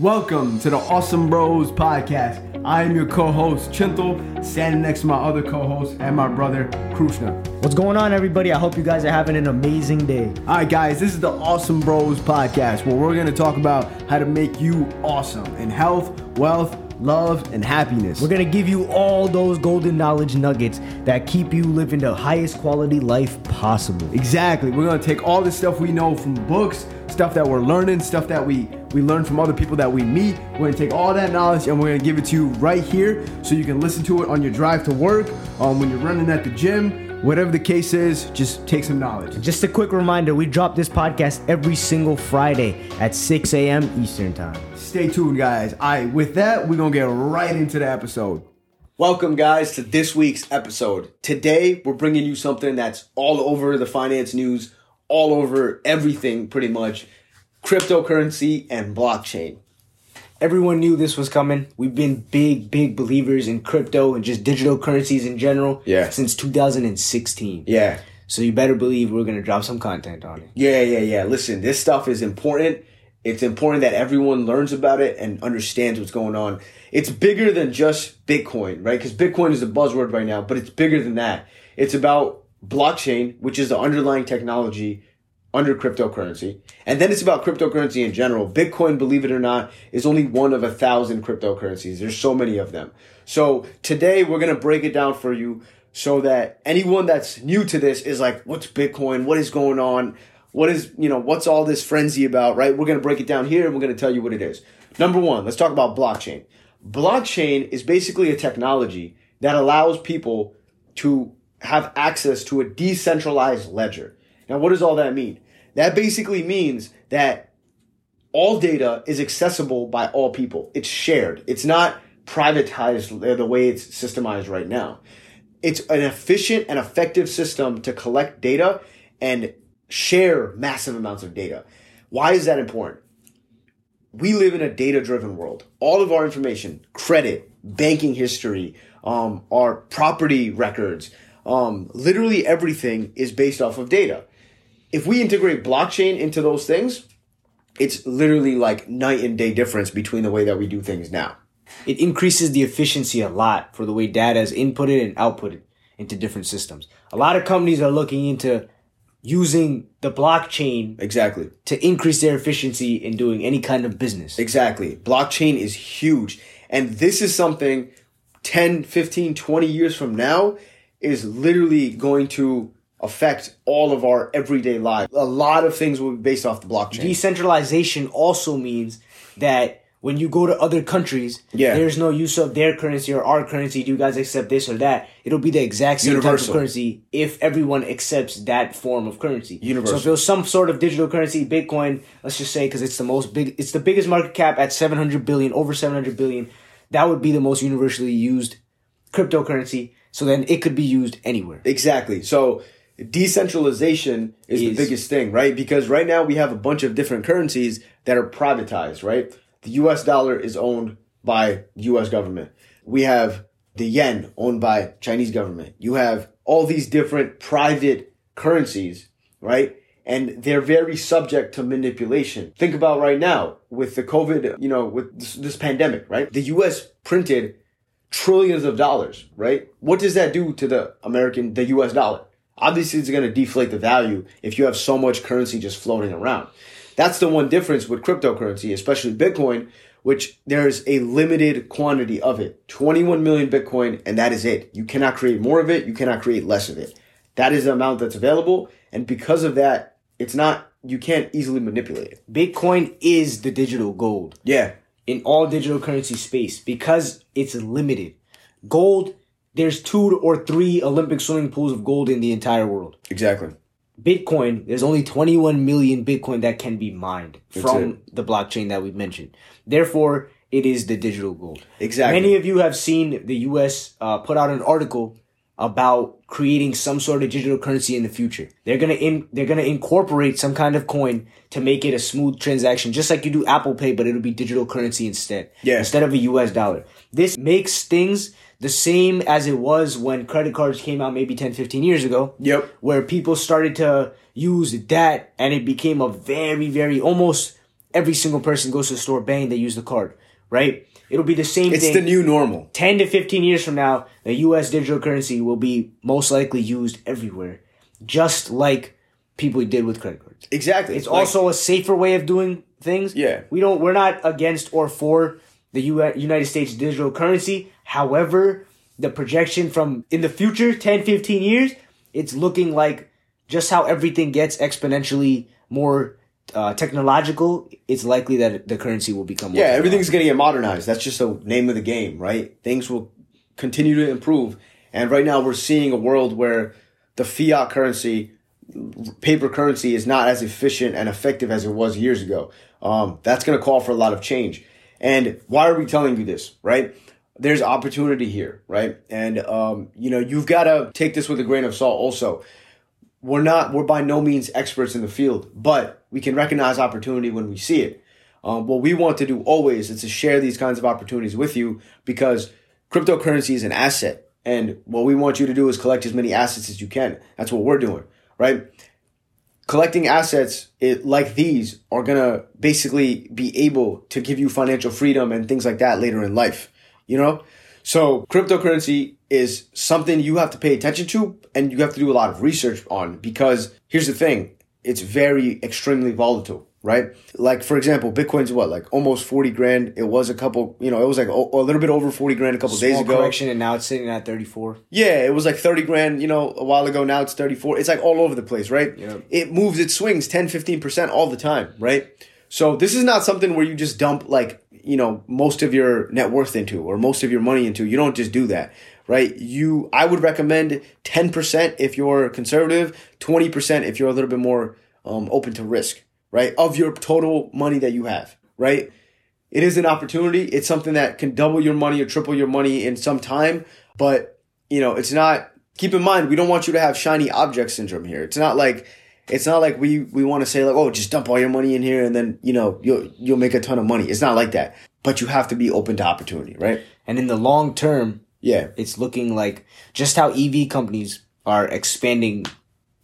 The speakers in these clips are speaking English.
Welcome to the Awesome Bros podcast. I am your co-host Chintal, standing next to my other co-host and my brother Krishna. What's going on, everybody? I hope you guys are having an amazing day. All right, guys, this is the Awesome Bros podcast where we're going to talk about how to make you awesome in health, wealth, love, and happiness. We're gonna give you all those golden knowledge nuggets that keep you living the highest quality life possible. Exactly. We're gonna take all the stuff we know from books, stuff that we're learning, stuff that we we learn from other people that we meet. We're gonna take all that knowledge and we're gonna give it to you right here, so you can listen to it on your drive to work, um, when you're running at the gym. Whatever the case is, just take some knowledge. Just a quick reminder we drop this podcast every single Friday at 6 a.m. Eastern Time. Stay tuned, guys. All right, with that, we're gonna get right into the episode. Welcome, guys, to this week's episode. Today, we're bringing you something that's all over the finance news, all over everything pretty much cryptocurrency and blockchain. Everyone knew this was coming. We've been big, big believers in crypto and just digital currencies in general Yeah. since 2016. Yeah. So you better believe we're gonna drop some content on it. Yeah, yeah, yeah. Listen, this stuff is important. It's important that everyone learns about it and understands what's going on. It's bigger than just Bitcoin, right? Because Bitcoin is a buzzword right now, but it's bigger than that. It's about blockchain, which is the underlying technology under cryptocurrency. And then it's about cryptocurrency in general. Bitcoin, believe it or not, is only one of a thousand cryptocurrencies. There's so many of them. So today we're going to break it down for you so that anyone that's new to this is like, what's Bitcoin? What is going on? What is, you know, what's all this frenzy about, right? We're going to break it down here and we're going to tell you what it is. Number one, let's talk about blockchain. Blockchain is basically a technology that allows people to have access to a decentralized ledger. Now, what does all that mean? That basically means that all data is accessible by all people. It's shared. It's not privatized the way it's systemized right now. It's an efficient and effective system to collect data and share massive amounts of data. Why is that important? We live in a data driven world. All of our information, credit, banking history, um, our property records, um, literally everything is based off of data. If we integrate blockchain into those things, it's literally like night and day difference between the way that we do things now. It increases the efficiency a lot for the way data is inputted and outputted into different systems. A lot of companies are looking into using the blockchain Exactly. to increase their efficiency in doing any kind of business. Exactly. Blockchain is huge. And this is something 10, 15, 20 years from now is literally going to affect all of our everyday lives. A lot of things will be based off the blockchain. Decentralization also means that when you go to other countries, Yeah. there's no use of their currency or our currency. Do you guys accept this or that? It'll be the exact same type of currency if everyone accepts that form of currency. Universal. So if it was some sort of digital currency, Bitcoin, let's just say because it's the most big, it's the biggest market cap at 700 billion, over 700 billion. That would be the most universally used cryptocurrency. So then it could be used anywhere. Exactly. So decentralization is, the biggest thing, right? Because right now we have a bunch of different currencies that are privatized, right? The US dollar is owned by US government. We have the yen owned by Chinese government. You have all these different private currencies, right? And they're very subject to manipulation. Think about right now with the COVID, you know, with this, this pandemic, right? The US printed trillions of dollars, right? What does that do to the American, the US dollar? Obviously, it's going to deflate the value if you have so much currency just floating around. That's the one difference with cryptocurrency, especially Bitcoin, which there's a limited quantity of it 21 million Bitcoin, and that is it. You cannot create more of it, you cannot create less of it. That is the amount that's available, and because of that, it's not, you can't easily manipulate it. Bitcoin is the digital gold. Yeah, in all digital currency space because it's limited. Gold, there's two or three Olympic swimming pools of gold in the entire world. exactly. Bitcoin, there's only 21 million Bitcoin that can be mined from it. the blockchain that we've mentioned. Therefore, it is the digital gold. Exactly. Many of you have seen the US uh, put out an article about creating some sort of digital currency in the future. They're gonna in they're gonna incorporate some kind of coin to make it a smooth transaction, just like you do Apple Pay, but it'll be digital currency instead. Yeah. Instead of a US dollar. This makes things the same as it was when credit cards came out maybe 10, 15 years ago. Yep. Where people started to use that and it became a very, very almost every single person goes to the store, bang, they use the card, right? It'll be the same It's thing. the new normal. 10 to 15 years from now, the US digital currency will be most likely used everywhere, just like people did with credit cards. Exactly. It's Like, also a safer way of doing things. Yeah. We don't we're not against or for the U- United States digital currency. However, the projection from in the future 10 15 years, it's looking like just how everything gets exponentially more uh, technological, it's likely that the currency will become more yeah, everything's going to get modernized. That's just the name of the game, right? Things will continue to improve. And right now we're seeing a world where the fiat currency, paper currency is not as efficient and effective as it was years ago. Um, that's going to call for a lot of change. And why are we telling you this, right? There's opportunity here, right? And, um, you know, you've got to take this with a grain of salt also. We're not, we're by no means experts in the field, but we can recognize opportunity when we see it. Um, what we want to do always is to share these kinds of opportunities with you because cryptocurrency is an asset. And what we want you to do is collect as many assets as you can. That's what we're doing, right? Collecting assets it, like these are going to basically be able to give you financial freedom and things like that later in life, you know? So cryptocurrency is something you have to pay attention to and you have to do a lot of research on because here's the thing. It's very extremely volatile, right? Like for example, Bitcoin's what, like almost 40 grand. It was a couple, you know, it was like a, a little bit over 40 grand a couple days ago. correction, and now it's sitting at 34. Yeah, it was like 30 grand, you know, a while ago. Now it's 34. It's like all over the place, right? Yep. It moves, it swings 10, 15% all the time, right? So this is not something where you just dump like, you know, most of your net worth into or most of your money into. You don't just do that, right? You, I would recommend 10% if you're conservative, 20% if you're a little bit more um, open to risk, right? Of your total money that you have, right? it is an opportunity. It's something that can double your money or triple your money in some time. But, you know, it's not, keep in mind, we don't want you to have shiny object syndrome here. It's not like, it's not like we, we want to say like, oh, just dump all your money in here and then, you know, you'll, you'll make a ton of money. It's not like that. But you have to be open to opportunity, right? And in the long term, Yeah. it's looking like just how EV companies are expanding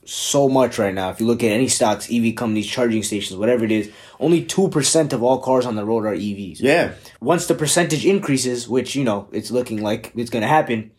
so much right now. If you look at any stocks, EV companies, charging stations, whatever it is, only 2% of all cars on the road are EVs. Yeah. Once the percentage increases, which, you know, it's looking like it's going to happen,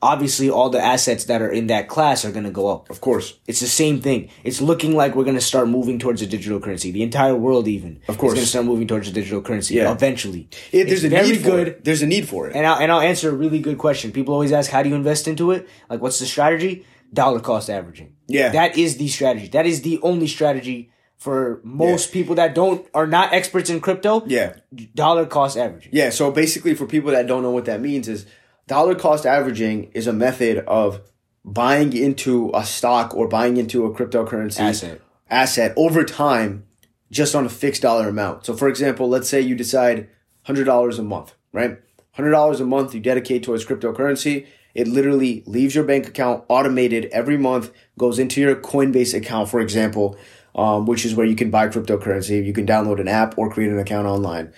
obviously all the assets that are in that class are going to go up. Of course. It's the same thing. It's looking like we're going to start moving towards a digital currency. The entire world, even, Of course. is going to start moving towards a digital currency. Yeah. eventually. It, there's It's a very need for good. it. There's a need for it. And I'll, and I'll answer a really good question. People always ask, how do you invest into it? Like, what's the strategy? Dollar cost averaging. Yeah. That is the strategy. That is the only strategy for most Yeah. people that don't, are not experts in crypto. yeah. Dollar cost averaging. Yeah, so basically, for people that don't know what that means, is dollar cost averaging is a method of buying into a stock or buying into a cryptocurrency Asset. asset over time just on a fixed dollar amount. So, for example, let's say you decide $100 a month, right? $100 a month you dedicate towards cryptocurrency. It literally leaves your bank account automated every month, goes into your Coinbase account, for example, um, which is where you can buy cryptocurrency. You can download an app or create an account online.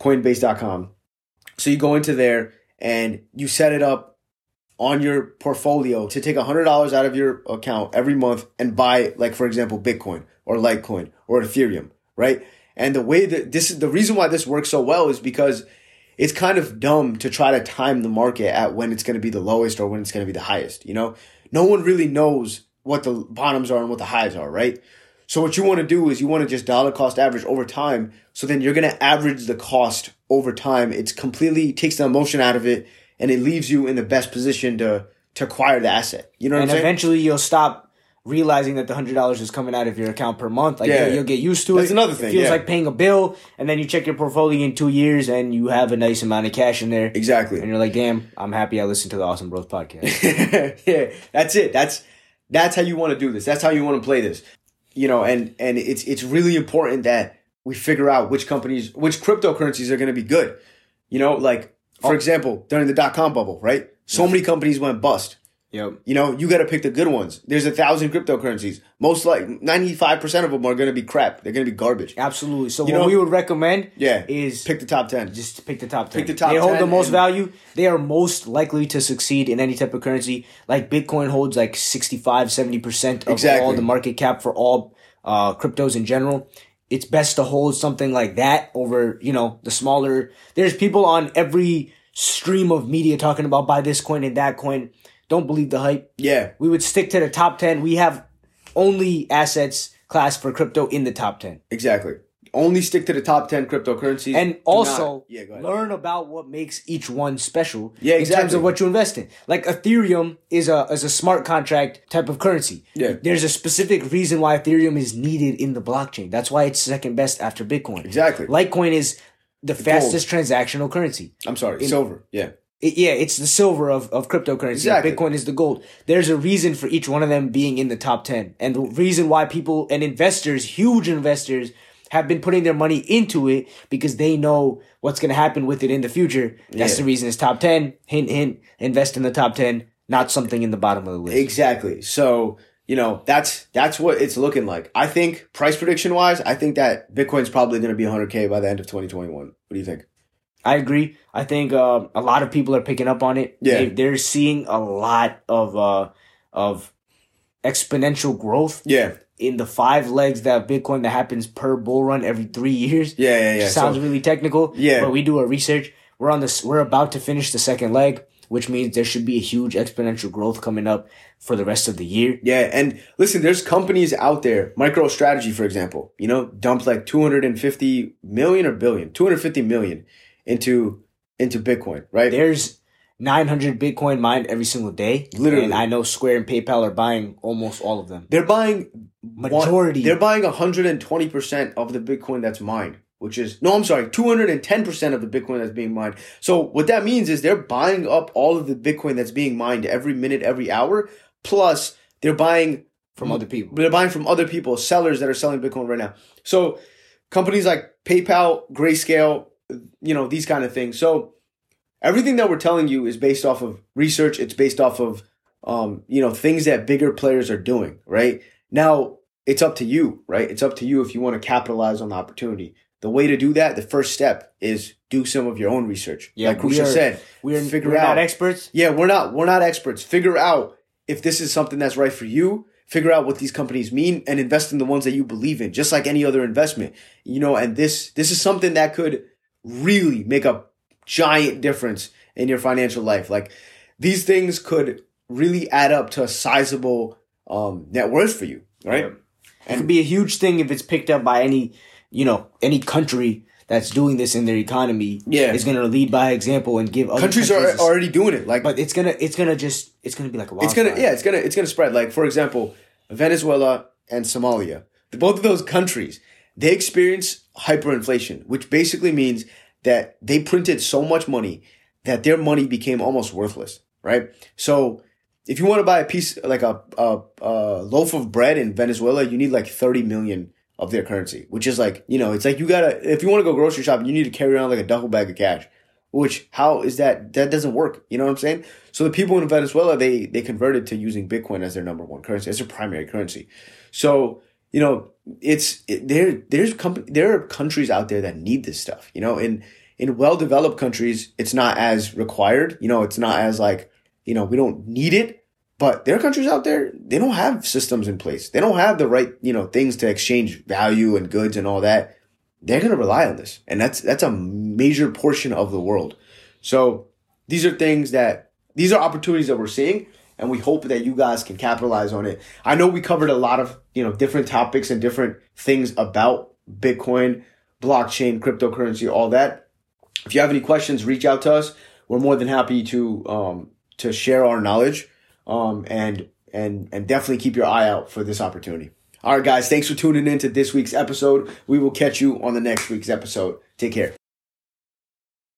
Coinbase.com. So you go into there and you set it up on your portfolio to take $100 out of your account every month and buy, like, for example, Bitcoin or Litecoin or Ethereum, right? And the way that this is the reason why this works so well is because it's kind of dumb to try to time the market at when it's going to be the lowest or when it's going to be the highest. You know, no one really knows what the bottoms are and what the highs are, right? So what you want to do is you want to just dollar cost average over time. So then you're going to average the cost over time. It's completely takes the emotion out of it and it leaves you in the best position to to acquire the asset. You know what And eventually you'll stop realizing that the hundred dollars is coming out of your account per month. Like Yeah. you'll, get used to That's it. That's another thing. It feels yeah. like paying a bill, and then you check your portfolio in two years, and you have a nice amount of cash in there. Exactly. And you're like, damn, I'm happy I listened to the Awesome Bros podcast. yeah, that's it. That's that's how you want to do this. That's how you want to play this. You know, and and it's it's really important that we figure out which companies, which cryptocurrencies are going to be good. You know, like for oh. example, during the dot com bubble, right? So many companies went bust. Yep. You know, you got to pick the good ones. There's a thousand cryptocurrencies. Most like ninety five percent of them are going to be crap. They're going to be garbage. Absolutely. So You what know- we would recommend Yeah, is pick the top ten. just pick the top 10. Pick the top they hold 10 the most value. They are most likely to succeed in any type of currency. Like Bitcoin holds like 65, 70% of Exactly. all the market cap for all uh, cryptos in general. it's best to hold something like that over, you know, the smaller. There's people on every stream of media talking about buy this coin and that coin. Don't believe the hype. Yeah, We would stick to the top 10. We have only assets class for crypto in the top 10. exactly. Only stick to the top ten cryptocurrencies. And also yeah, learn about what makes each one special Yeah, exactly. in terms of what you invest in. Like Ethereum is a is a smart contract type of currency. Yeah. There's a specific reason why Ethereum is needed in the blockchain. That's why it's second best after Bitcoin. Exactly. Litecoin is the fastest transactional currency. I'm sorry, silver. Yeah, It- yeah, it's the silver of, of cryptocurrency. Exactly. Bitcoin is the gold. There's a reason for each one of them being in the top 10. And the reason why people and investors, huge investors, have been putting their money into it because they know what's going to happen with it in the future. That's Yeah. the reason it's top 10. Hint, hint, invest in the top 10, not something in the bottom of the list. exactly. So you know that's that's what it's looking like. I think price prediction wise, I think that Bitcoin's probably going to be 100k by the end of 2021. What do you think? I agree. I think uh, a lot of people are picking up on it. Yeah. They, they're seeing a lot of uh, of exponential growth Yeah, in the five legs that Bitcoin that happens per bull run every three years. yeah, yeah, yeah. Sounds So- really technical. Yeah. But we do our research. We're on this we're about to finish the second leg, which means there should be a huge exponential growth coming up for the rest of the year. Yeah, and listen, there's companies out there, MicroStrategy, for example, you know, dumped like 250 million or billion, 250 million into into Bitcoin, right? There's 900 Bitcoin mined every single day. Literally. And I know Square and PayPal are buying almost all of them. They're buying Majority. One, they're buying 120% of the Bitcoin that's mined, which is no, I'm sorry, 210% of the Bitcoin that's being mined. So what that means is they're buying up all of the Bitcoin that's being mined every minute, every hour, plus they're buying From other people. They're buying from other people, sellers that are selling Bitcoin right now. So companies like PayPal, Grayscale, you know, these kind of things. So everything that we're telling you is based off of research. It's based off of, um, you know, things that bigger players are doing, right? Now it's up to you, right? It's up to you if you want to capitalize on the opportunity. The way to do that, the first step is do some of your own research. Yeah, like we Kusha said, We're, figure we're out not experts. yeah, we're not we're not experts. Figure out if this is something that's right for you. Figure out what these companies mean and invest in the ones that you believe in, just like any other investment. You know, and this this is something that could really make a giant difference in your financial life. Like these things could really add up to a sizable um, net worth for you, right? It could be a huge thing if it's picked up by any, you know, any country that's doing this in their economy. Yeah. is going to lead by example and give other Countries countries are already doing it. Like But it's gonna, it's gonna just, it's gonna be like a it's gonna yeah it's gonna it's gonna spread like for example venezuela and somalia both of those countries they experience hyperinflation which basically means that they printed so much money that their money became almost worthless right? So if you want to buy a piece like a, a, a loaf of bread in venezuela you need like 30 million of their currency which is like you know it's like you gotta if you want to go grocery shopping you need to carry around like a duffel bag of cash which how is that that doesn't work you know what i'm saying? So the people in venezuela they they converted to using bitcoin as their number one currency as their primary currency. So you know it's it, there there's there are countries out there that need this stuff you know in in well developed countries it's not as required you know it's not as like you know we don't need it but there are countries out there they don't have systems in place. They don't have the right you know things to exchange value and goods and all that. They're going to rely on this and that's that's a major portion of the world. So these are things that these are opportunities that we're seeing and we hope that you guys can capitalize on it. I know we covered a lot of you know different topics and different things about bitcoin blockchain cryptocurrency all that. If you have any questions reach out to us. We're more than happy to um to share our knowledge um and and and definitely keep your eye out for this opportunity. All right guys thanks for tuning in to this week's episode. We will catch you on the next week's episode. Take care